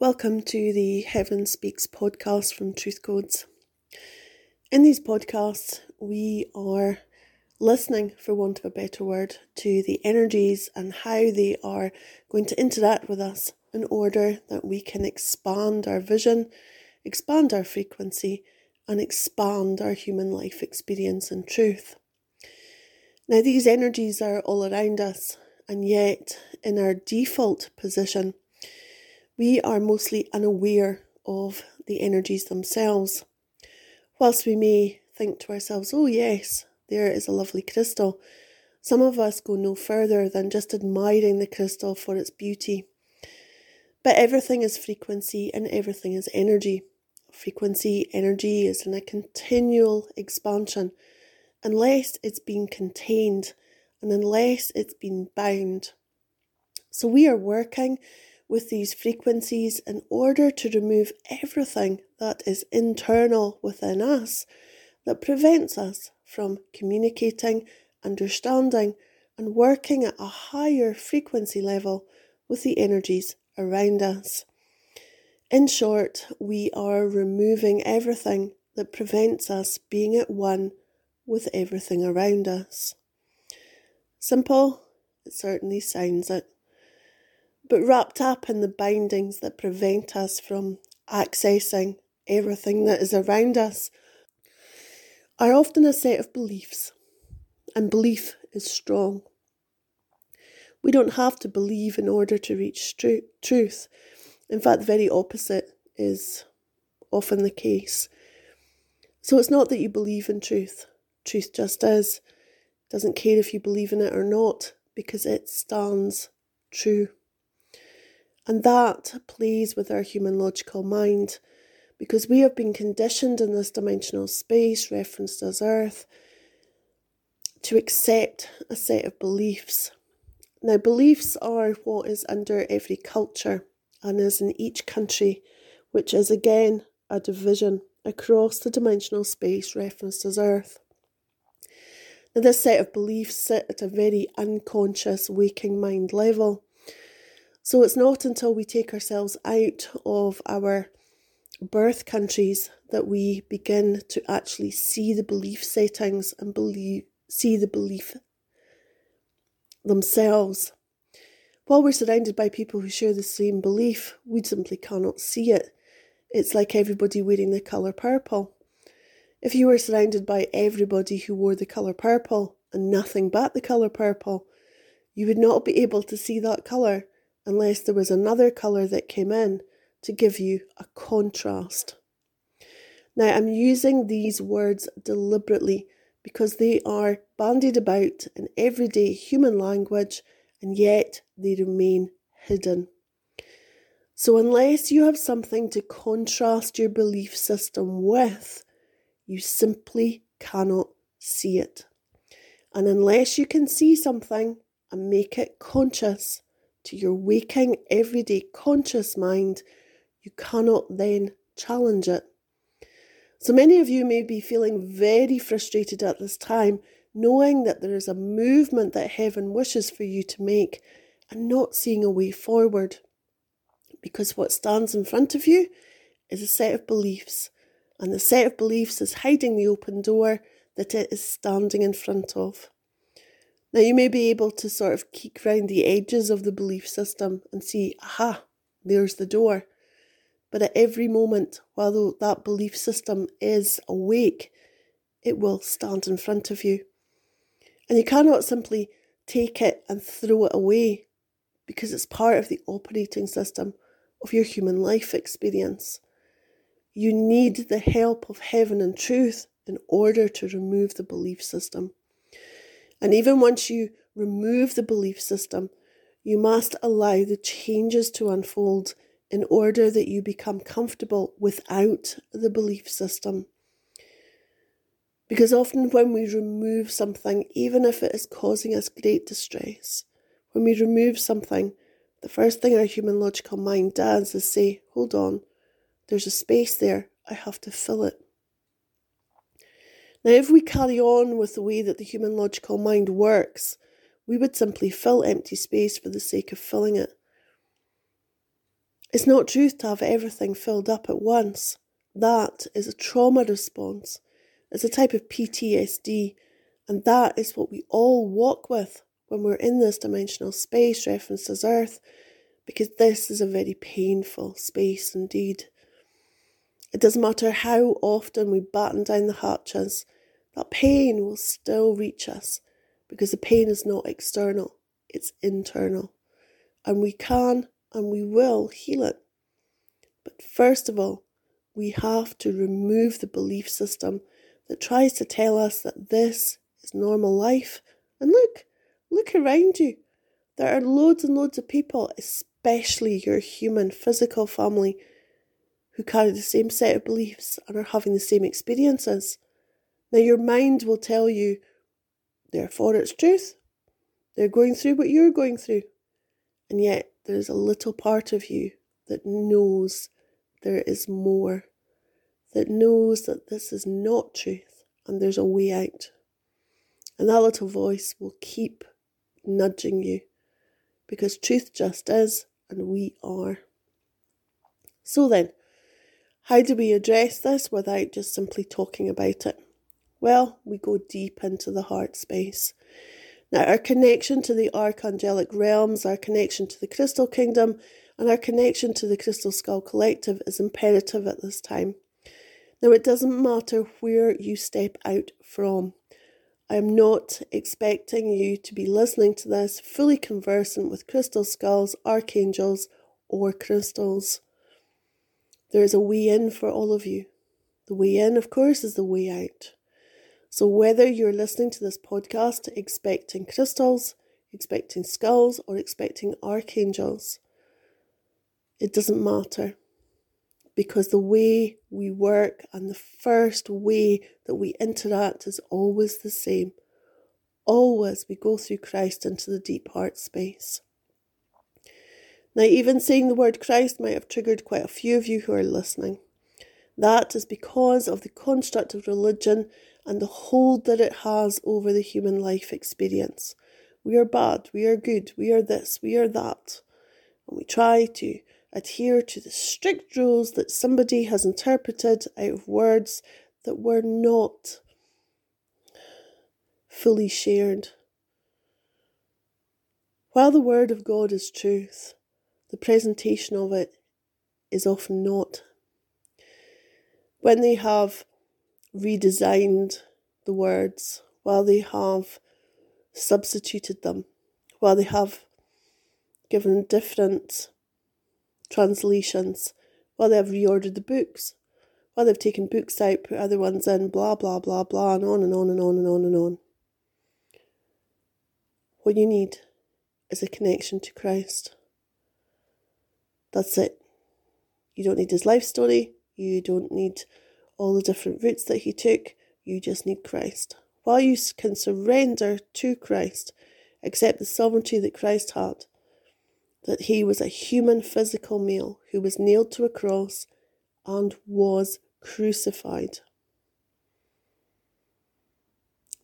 Welcome to the Heaven Speaks podcast from Truth Codes. In these podcasts, we are listening, for want of a better word, to the energies and how they are going to interact with us in order that we can expand our vision, expand our frequency, and expand our human life experience and truth. Now, these energies are all around us, and yet, in our default position, we are mostly unaware of the energies themselves. Whilst we may think to ourselves, oh, yes, there is a lovely crystal, some of us go no further than just admiring the crystal for its beauty. But everything is frequency and everything is energy. Frequency, energy is in a continual expansion unless it's been contained and unless it's been bound. So we are working with these frequencies in order to remove everything that is internal within us that prevents us from communicating, understanding, and working at a higher frequency level with the energies around us. In short, we are removing everything that prevents us being at one with everything around us. Simple, it certainly sounds it but wrapped up in the bindings that prevent us from accessing everything that is around us, are often a set of beliefs, and belief is strong. We don't have to believe in order to reach tru- truth. In fact, the very opposite is often the case. So it's not that you believe in truth, truth just is. Doesn't care if you believe in it or not, because it stands true. And that plays with our human logical mind because we have been conditioned in this dimensional space, referenced as Earth, to accept a set of beliefs. Now, beliefs are what is under every culture and is in each country, which is again a division across the dimensional space referenced as Earth. Now, this set of beliefs sit at a very unconscious waking mind level so it's not until we take ourselves out of our birth countries that we begin to actually see the belief settings and believe see the belief themselves. While we're surrounded by people who share the same belief, we simply cannot see it. It's like everybody wearing the colour purple. If you were surrounded by everybody who wore the colour purple and nothing but the colour purple, you would not be able to see that colour unless there was another colour that came in to give you a contrast. Now, I'm using these words deliberately because they are bandied about in everyday human language and yet they remain hidden. So, unless you have something to contrast your belief system with, you simply cannot see it. And unless you can see something and make it conscious, to your waking, everyday conscious mind, you cannot then challenge it. So many of you may be feeling very frustrated at this time, knowing that there is a movement that heaven wishes for you to make and not seeing a way forward. Because what stands in front of you is a set of beliefs, and the set of beliefs is hiding the open door that it is standing in front of. Now, you may be able to sort of keek round the edges of the belief system and see, aha, there's the door. But at every moment, while that belief system is awake, it will stand in front of you. And you cannot simply take it and throw it away because it's part of the operating system of your human life experience. You need the help of heaven and truth in order to remove the belief system. And even once you remove the belief system, you must allow the changes to unfold in order that you become comfortable without the belief system. Because often, when we remove something, even if it is causing us great distress, when we remove something, the first thing our human logical mind does is say, Hold on, there's a space there, I have to fill it. Now, if we carry on with the way that the human logical mind works, we would simply fill empty space for the sake of filling it. It's not truth to have everything filled up at once. That is a trauma response. It's a type of PTSD, and that is what we all walk with when we're in this dimensional space referenced as Earth, because this is a very painful space indeed. It doesn't matter how often we batten down the hatches, that pain will still reach us because the pain is not external, it's internal. And we can and we will heal it. But first of all, we have to remove the belief system that tries to tell us that this is normal life. And look, look around you. There are loads and loads of people, especially your human physical family, who carry the same set of beliefs and are having the same experiences. Now, your mind will tell you, therefore, it's truth. They're going through what you're going through. And yet, there's a little part of you that knows there is more, that knows that this is not truth and there's a way out. And that little voice will keep nudging you because truth just is and we are. So then, how do we address this without just simply talking about it? Well, we go deep into the heart space. Now, our connection to the archangelic realms, our connection to the crystal kingdom, and our connection to the Crystal Skull Collective is imperative at this time. Now, it doesn't matter where you step out from. I am not expecting you to be listening to this fully conversant with crystal skulls, archangels, or crystals. There is a way in for all of you. The way in, of course, is the way out. So, whether you're listening to this podcast expecting crystals, expecting skulls, or expecting archangels, it doesn't matter because the way we work and the first way that we interact is always the same. Always we go through Christ into the deep heart space. Now, even saying the word Christ might have triggered quite a few of you who are listening. That is because of the construct of religion and the hold that it has over the human life experience. We are bad, we are good, we are this, we are that. And we try to adhere to the strict rules that somebody has interpreted out of words that were not fully shared. While the Word of God is truth, the presentation of it is often not. When they have redesigned the words, while they have substituted them, while they have given different translations, while they've reordered the books, while they've taken books out, put other ones in, blah, blah, blah, blah, and on and on and on and on and on. What you need is a connection to Christ. That's it. You don't need his life story. You don't need all the different routes that he took. You just need Christ. While you can surrender to Christ, accept the sovereignty that Christ had, that he was a human physical male who was nailed to a cross and was crucified.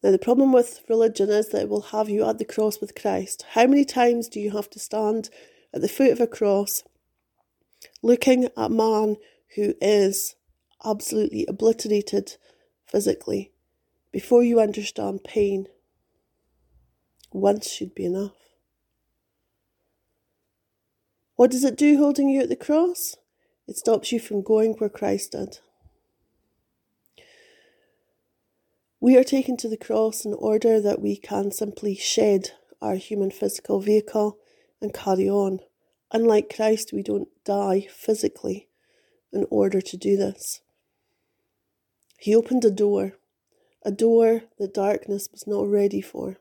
Now, the problem with religion is that it will have you at the cross with Christ. How many times do you have to stand at the foot of a cross looking at man who is absolutely obliterated physically before you understand pain? Once should be enough. What does it do holding you at the cross? It stops you from going where Christ did. We are taken to the cross in order that we can simply shed our human physical vehicle and carry on. Unlike Christ, we don't die physically in order to do this. He opened a door, a door that darkness was not ready for.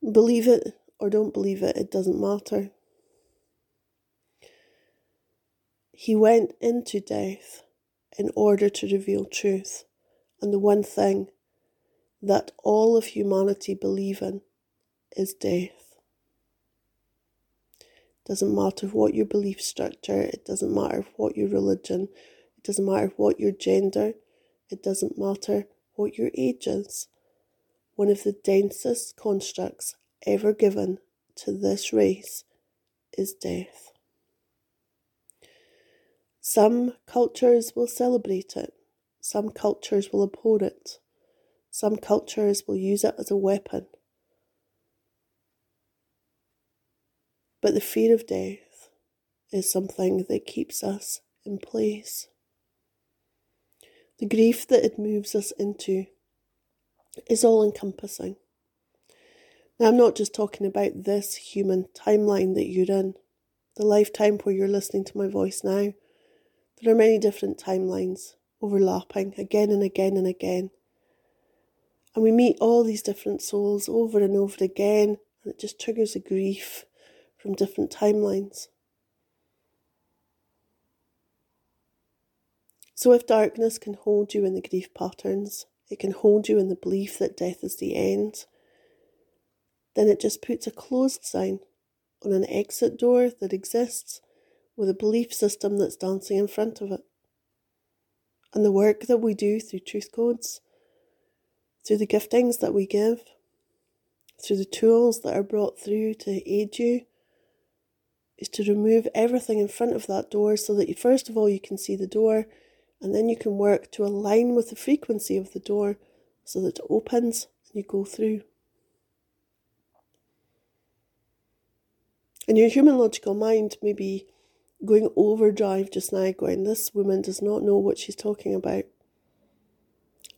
Believe it or don't believe it, it doesn't matter. He went into death in order to reveal truth, and the one thing that all of humanity believe in is death. Doesn't matter what your belief structure, it doesn't matter what your religion, it doesn't matter what your gender, it doesn't matter what your age is. One of the densest constructs ever given to this race is death. Some cultures will celebrate it, some cultures will abhor it, some cultures will use it as a weapon. But the fear of death is something that keeps us in place. The grief that it moves us into is all encompassing. Now, I'm not just talking about this human timeline that you're in, the lifetime where you're listening to my voice now. There are many different timelines overlapping again and again and again. And we meet all these different souls over and over again, and it just triggers a grief from different timelines. So, if darkness can hold you in the grief patterns, it can hold you in the belief that death is the end, then it just puts a closed sign on an exit door that exists with a belief system that's dancing in front of it. And the work that we do through truth codes, through the giftings that we give, through the tools that are brought through to aid you, is to remove everything in front of that door so that you, first of all you can see the door and then you can work to align with the frequency of the door so that it opens and you go through. And your human logical mind may be going overdrive just now, going, This woman does not know what she's talking about.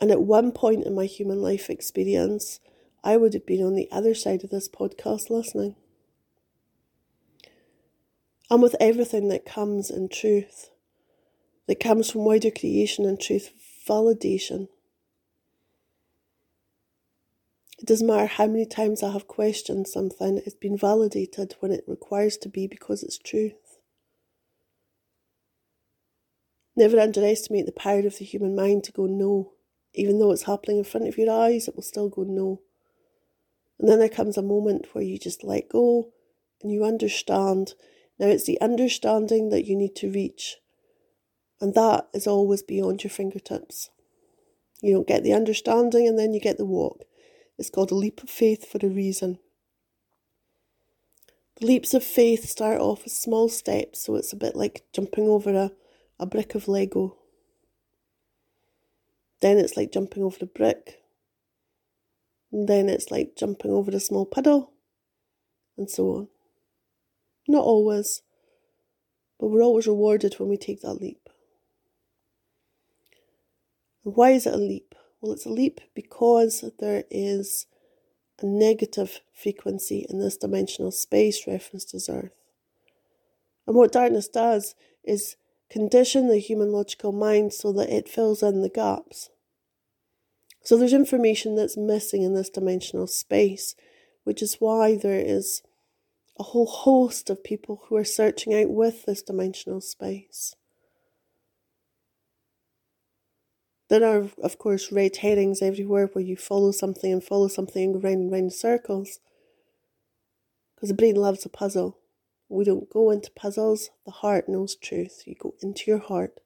And at one point in my human life experience, I would have been on the other side of this podcast listening. And with everything that comes in truth, that comes from wider creation and truth validation. It doesn't matter how many times I have questioned something, it's been validated when it requires to be because it's truth. Never underestimate the power of the human mind to go no. Even though it's happening in front of your eyes, it will still go no. And then there comes a moment where you just let go and you understand. Now, it's the understanding that you need to reach and that is always beyond your fingertips. You don't get the understanding and then you get the walk. It's called a leap of faith for a reason. The leaps of faith start off as small steps, so it's a bit like jumping over a, a brick of Lego. Then it's like jumping over a brick. And then it's like jumping over a small puddle, and so on. Not always, but we're always rewarded when we take that leap. Why is it a leap? Well, it's a leap because there is a negative frequency in this dimensional space referenced as Earth. And what darkness does is condition the human logical mind so that it fills in the gaps. So there's information that's missing in this dimensional space, which is why there is a whole host of people who are searching out with this dimensional space. There are, of course, red herrings everywhere where you follow something and follow something and go round and round in circles. Because the brain loves a puzzle. We don't go into puzzles, the heart knows truth. You go into your heart.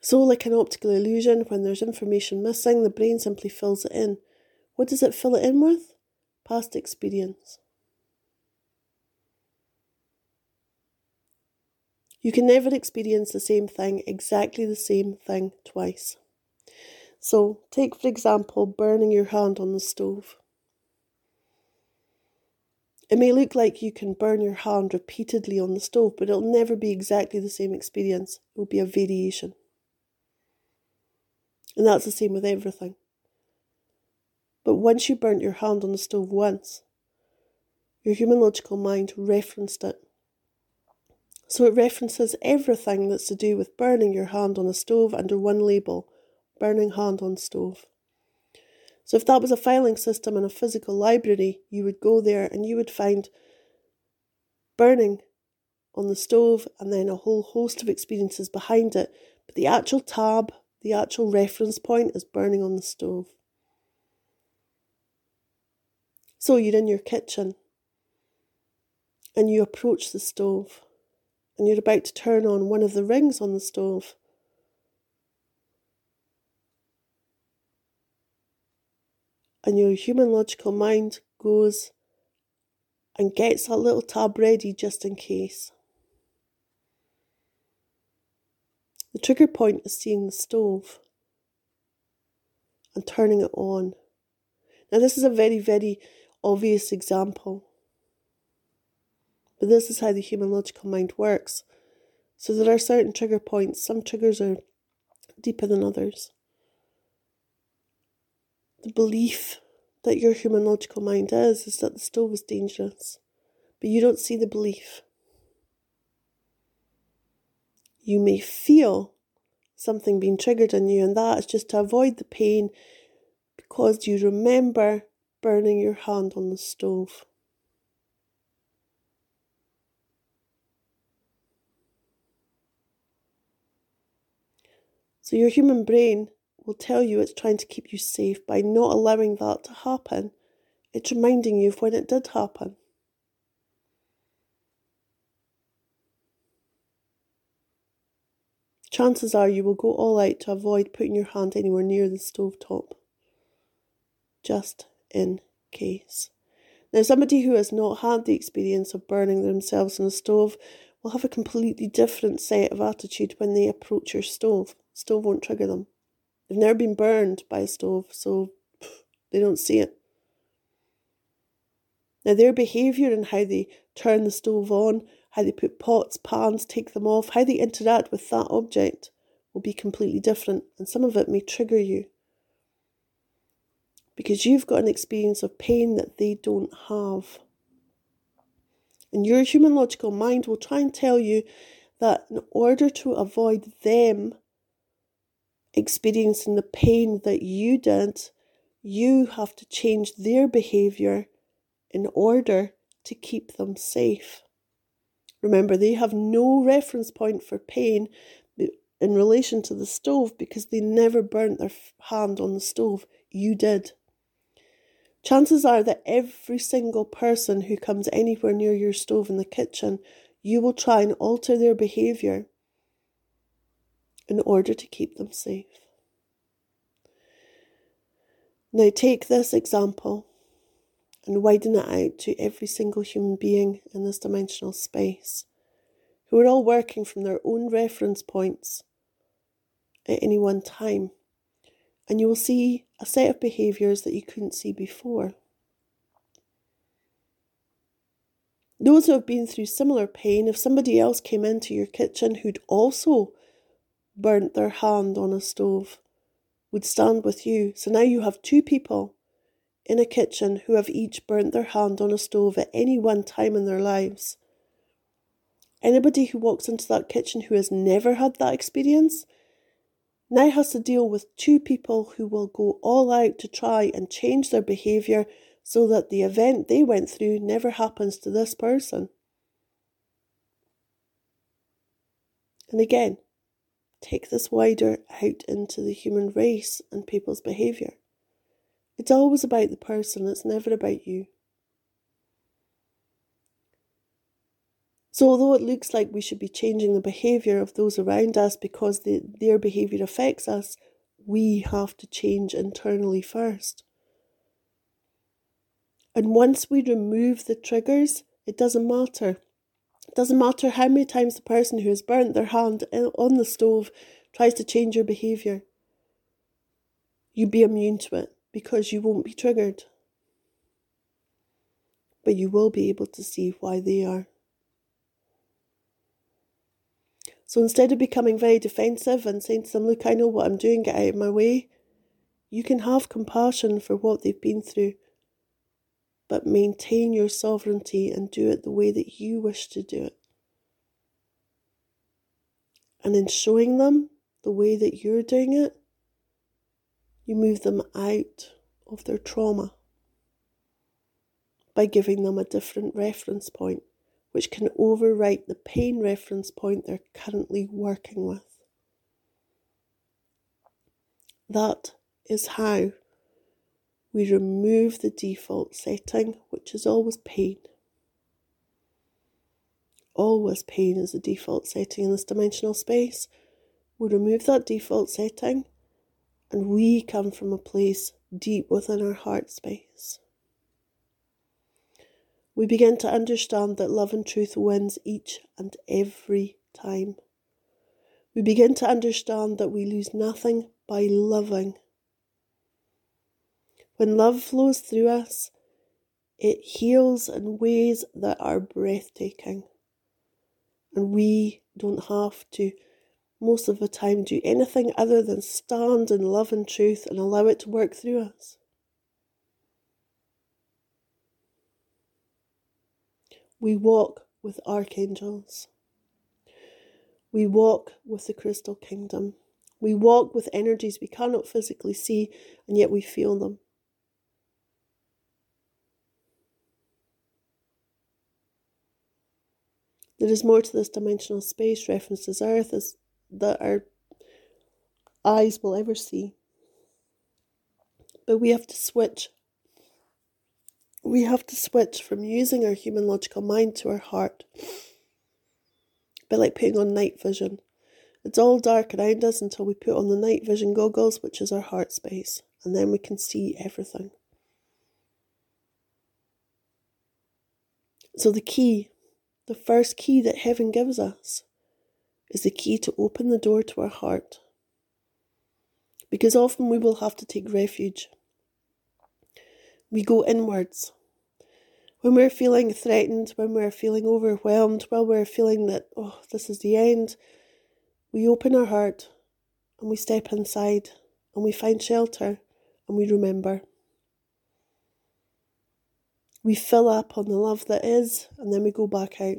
So, like an optical illusion, when there's information missing, the brain simply fills it in. What does it fill it in with? Past experience. You can never experience the same thing, exactly the same thing, twice. So, take for example burning your hand on the stove. It may look like you can burn your hand repeatedly on the stove, but it'll never be exactly the same experience. It will be a variation. And that's the same with everything. But once you burnt your hand on the stove once, your human logical mind referenced it so it references everything that's to do with burning your hand on a stove under one label burning hand on stove. So if that was a filing system in a physical library, you would go there and you would find burning on the stove and then a whole host of experiences behind it. But the actual tab, the actual reference point is burning on the stove. So you're in your kitchen and you approach the stove and you're about to turn on one of the rings on the stove. And your human logical mind goes and gets that little tab ready just in case. The trigger point is seeing the stove and turning it on. Now, this is a very, very obvious example, but this is how the human logical mind works. So, there are certain trigger points, some triggers are deeper than others. The belief that your human logical mind is is that the stove is dangerous, but you don't see the belief. You may feel something being triggered in you, and that is just to avoid the pain because you remember burning your hand on the stove. So, your human brain will tell you it's trying to keep you safe by not allowing that to happen. It's reminding you of when it did happen. Chances are you will go all out to avoid putting your hand anywhere near the stove top. Just in case. Now, somebody who has not had the experience of burning themselves on a stove will have a completely different set of attitude when they approach your stove. Stove won't trigger them. They've never been burned by a stove, so they don't see it. Now, their behaviour and how they turn the stove on, how they put pots, pans, take them off, how they interact with that object will be completely different, and some of it may trigger you because you've got an experience of pain that they don't have. And your human logical mind will try and tell you that in order to avoid them experiencing the pain that you did, you have to change their behavior in order to keep them safe. Remember, they have no reference point for pain in relation to the stove because they never burnt their hand on the stove. You did. Chances are that every single person who comes anywhere near your stove in the kitchen, you will try and alter their behaviour in order to keep them safe. Now, take this example and widen it out to every single human being in this dimensional space who are all working from their own reference points at any one time. And you will see a set of behaviours that you couldn't see before. Those who have been through similar pain, if somebody else came into your kitchen who'd also burnt their hand on a stove would stand with you. So now you have two people in a kitchen who have each burnt their hand on a stove at any one time in their lives. Anybody who walks into that kitchen who has never had that experience now has to deal with two people who will go all out to try and change their behaviour so that the event they went through never happens to this person. And again, take this wider out into the human race and people's behaviour. It's always about the person, it's never about you. So, although it looks like we should be changing the behaviour of those around us because the, their behaviour affects us, we have to change internally first. And once we remove the triggers, it doesn't matter doesn't matter how many times the person who has burnt their hand on the stove tries to change your behaviour. You'd be immune to it because you won't be triggered. But you will be able to see why they are. So instead of becoming very defensive and saying to them, Look, I know what I'm doing, get out of my way, you can have compassion for what they've been through but maintain your sovereignty and do it the way that you wish to do it. And in showing them the way that you're doing it, you move them out of their trauma by giving them a different reference point, which can overwrite the pain reference point they're currently working with. That is how we remove the default setting, which is always pain. Always pain is the default setting in this dimensional space. We remove that default setting and we come from a place deep within our heart space. we begin to understand that love and truth wins each and every time. We begin to understand that we lose nothing by loving. When love flows through us, it heals in ways that are breathtaking. And we don't have to, most of the time, do anything other than stand in love and truth and allow it to work through us. We walk with archangels. We walk with the crystal kingdom. We walk with energies we cannot physically see, and yet we feel them. There is more to this dimensional space referenced as Earth as that our eyes will ever see. But we have to switch we have to switch from using our human logical mind to our heart. A bit like putting on night vision. It's all dark around us until we put on the night vision goggles, which is our heart space, and then we can see everything. So, the key, the first key that heaven gives us, is the key to open the door to our heart. Because often we will have to take refuge. We go inwards when we're feeling threatened, when we're feeling overwhelmed, when we're feeling that, oh, this is the end, we open our heart and we step inside and we find shelter and we remember. We fill up on the love that is and then we go back out.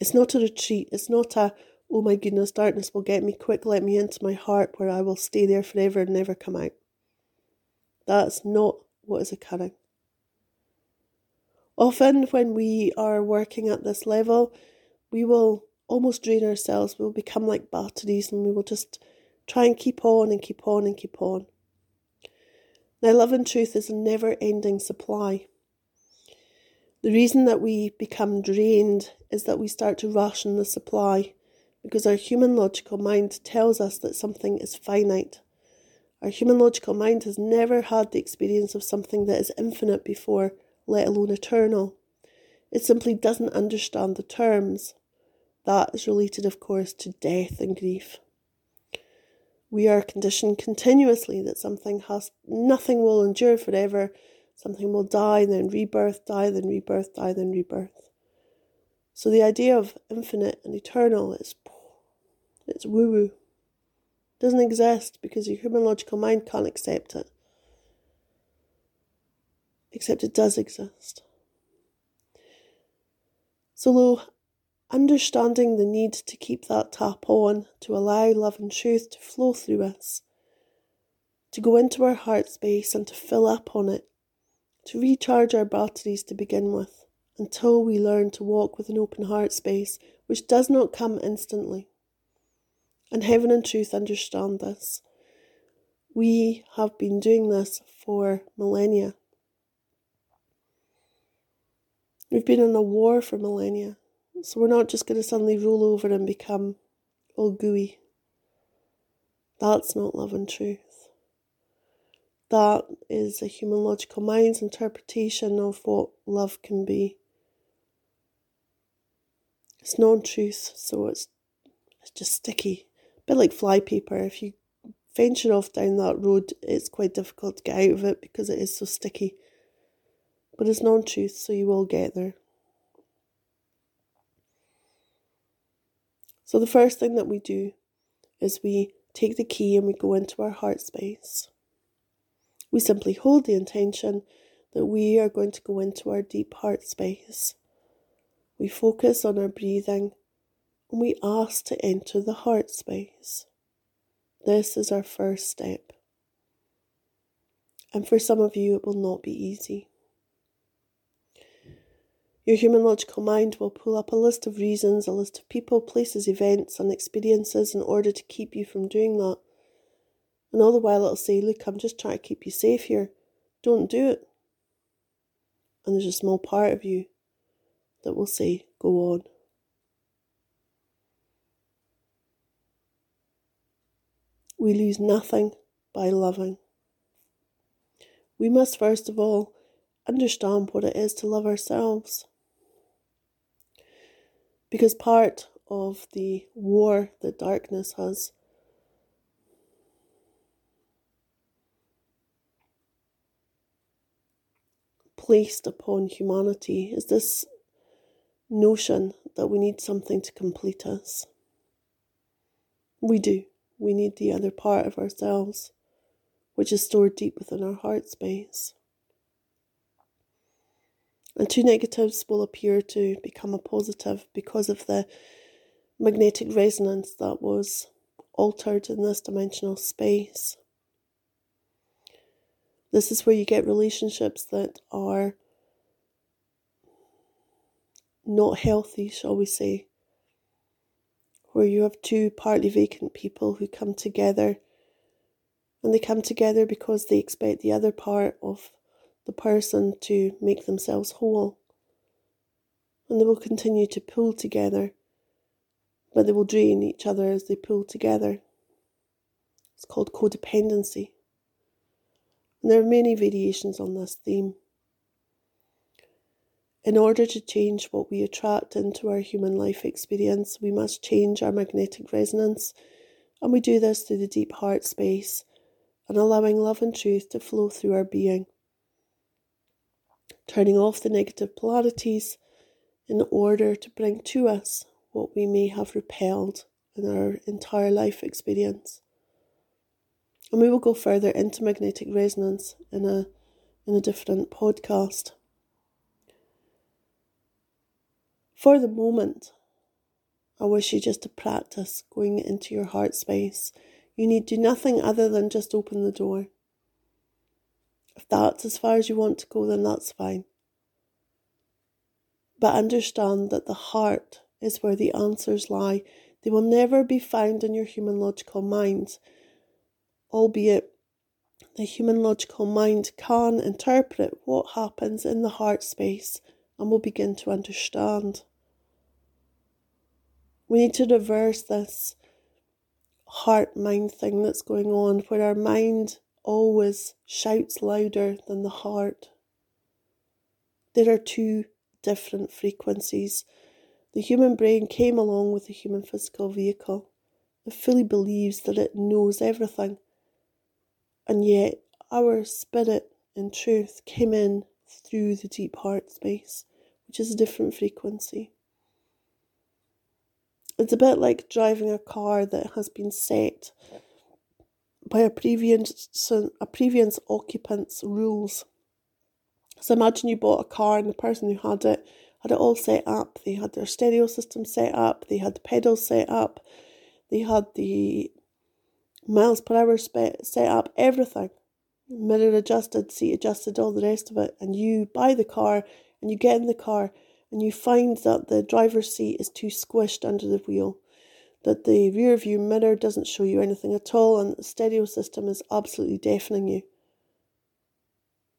It's not a retreat, it's not a, oh my goodness, darkness will get me quick, let me into my heart where I will stay there forever and never come out. That's not what is occurring. Often, when we are working at this level, we will almost drain ourselves. We'll become like batteries and we will just try and keep on and keep on and keep on. Now, love and truth is a never ending supply. The reason that we become drained is that we start to ration the supply because our human logical mind tells us that something is finite our human logical mind has never had the experience of something that is infinite before, let alone eternal. It simply doesn't understand the terms. That is related, of course, to death and grief. We are conditioned continuously that something has nothing will endure forever, something will die, then rebirth, die, then rebirth, die, then rebirth. So the idea of infinite and eternal is it's woo woo doesn't exist because your human logical mind can't accept it. Except it does exist. So, understanding the need to keep that tap on, to allow love and truth to flow through us, to go into our heart space and to fill up on it, to recharge our batteries to begin with, until we learn to walk with an open heart space, which does not come instantly and heaven and truth understand this. We have been doing this for millennia. We've been in a war for millennia, so we're not just going to suddenly roll over and become all gooey. That's not love and truth. That is a human logical mind's interpretation of what love can be. It's non truth, so it's it's just sticky A bit like flypaper. If you venture off down that road, it's quite difficult to get out of it because it is so sticky. But it's non truth, so you will get there. So, the first thing that we do is we take the key and we go into our heart space. We simply hold the intention that we are going to go into our deep heart space. We focus on our breathing and we ask to enter the heart space. This is our first step. And for some of you, it will not be easy. Your human logical mind will pull up a list of reasons, a list of people, places, events, and experiences in order to keep you from doing that. And all the while, it'll say, Look, I'm just trying to keep you safe here. Don't do it. And there's a small part of you that will say, Go on. We lose nothing by loving. We must first of all understand what it is to love ourselves. Because part of the war that darkness has placed upon humanity is this notion that we need something to complete us. We do. We need the other part of ourselves, which is stored deep within our heart space. And two negatives will appear to become a positive because of the magnetic resonance that was altered in this dimensional space. This is where you get relationships that are not healthy, shall we say, where you have two partly vacant people who come together and they come together because they expect the other part of the person to make themselves whole. And they will continue to pull together, but they will drain each other as they pull together. It's called codependency. And there are many variations on this theme. In order to change what we attract into our human life experience, we must change our magnetic resonance, and we do this through the deep heart space and allowing love and truth to flow through our being turning off the negative polarities in order to bring to us what we may have repelled in our entire life experience. And we will go further into magnetic resonance in a in a different podcast. For the moment, I wish you just to practice going into your heart space. You need do nothing other than just open the door. If that's as far as you want to go, then that's fine. But understand that the heart is where the answers lie. They will never be found in your human logical mind, albeit the human logical mind can interpret what happens in the heart space and will begin to understand. We need to reverse this heart mind thing that's going on where our mind always shouts louder than the heart. There are two different frequencies. The human brain came along with the human physical vehicle. It fully believes that it knows everything. And yet, our spirit in truth came in through the deep heart space, which is a different frequency. It's a bit like driving a car that has been set by a previous a previous occupant's rules. So imagine you bought a car and the person who had it had it all set up. They had their stereo system set up, they had the pedals set up, they had the miles per hour set up, everything. Mirror adjusted, seat adjusted, all the rest of it. And you buy the car and you get in the car and you find that the driver's seat is too squished under the wheel that the rear view mirror doesn't show you anything at all and the stereo system is absolutely deafening you.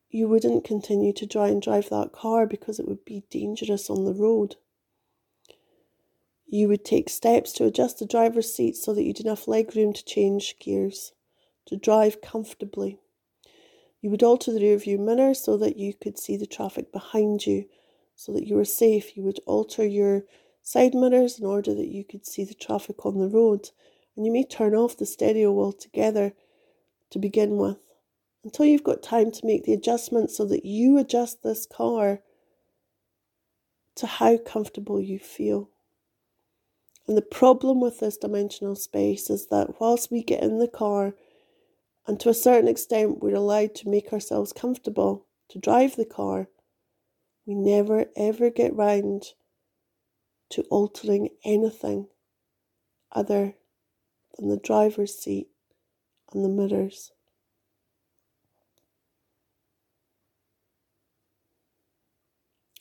You wouldn't continue to try and drive that car because it would be dangerous on the road. You would take steps to adjust the driver's seat so that you'd enough leg room to change gears, to drive comfortably. You would alter the rear view mirror so that you could see the traffic behind you, so that you were safe. You would alter your side mirrors in order that you could see the traffic on the road, and you may turn off the stereo altogether to begin with until you've got time to make the adjustments so that you adjust this car to how comfortable you feel. And the problem with this dimensional space is that whilst we get in the car, and to a certain extent we're allowed to make ourselves comfortable to drive the car, we never ever get round to altering anything other than the driver's seat and the mirrors.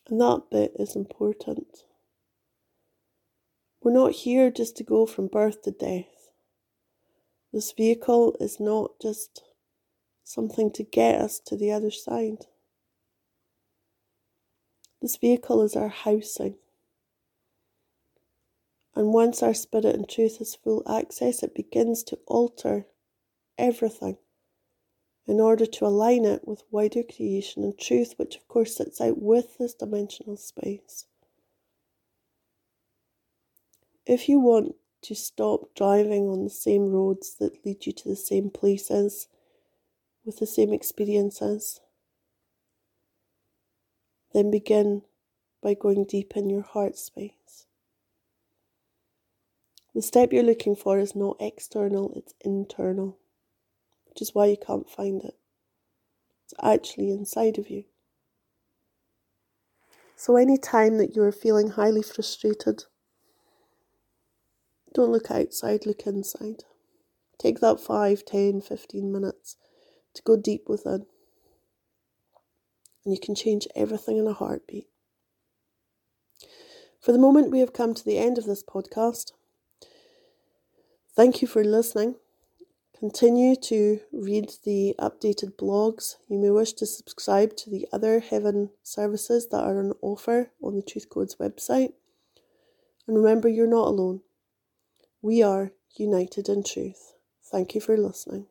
And that bit is important. We're not here just to go from birth to death. This vehicle is not just something to get us to the other side. This vehicle is our housing. And once our spirit and truth has full access, it begins to alter everything in order to align it with wider creation and truth, which of course sits out with this dimensional space. If you want to stop driving on the same roads that lead you to the same places with the same experiences, then begin by going deep in your heart space. The step you're looking for is not external, it's internal, which is why you can't find it. It's actually inside of you. So, any time that you're feeling highly frustrated, don't look outside, look inside. Take that 5, 10, 15 minutes to go deep within. And you can change everything in a heartbeat. For the moment, we have come to the end of this podcast. Thank you for listening. Continue to read the updated blogs. You may wish to subscribe to the other Heaven services that are on offer on the Truth Codes website. And remember, you're not alone. We are united in truth. Thank you for listening.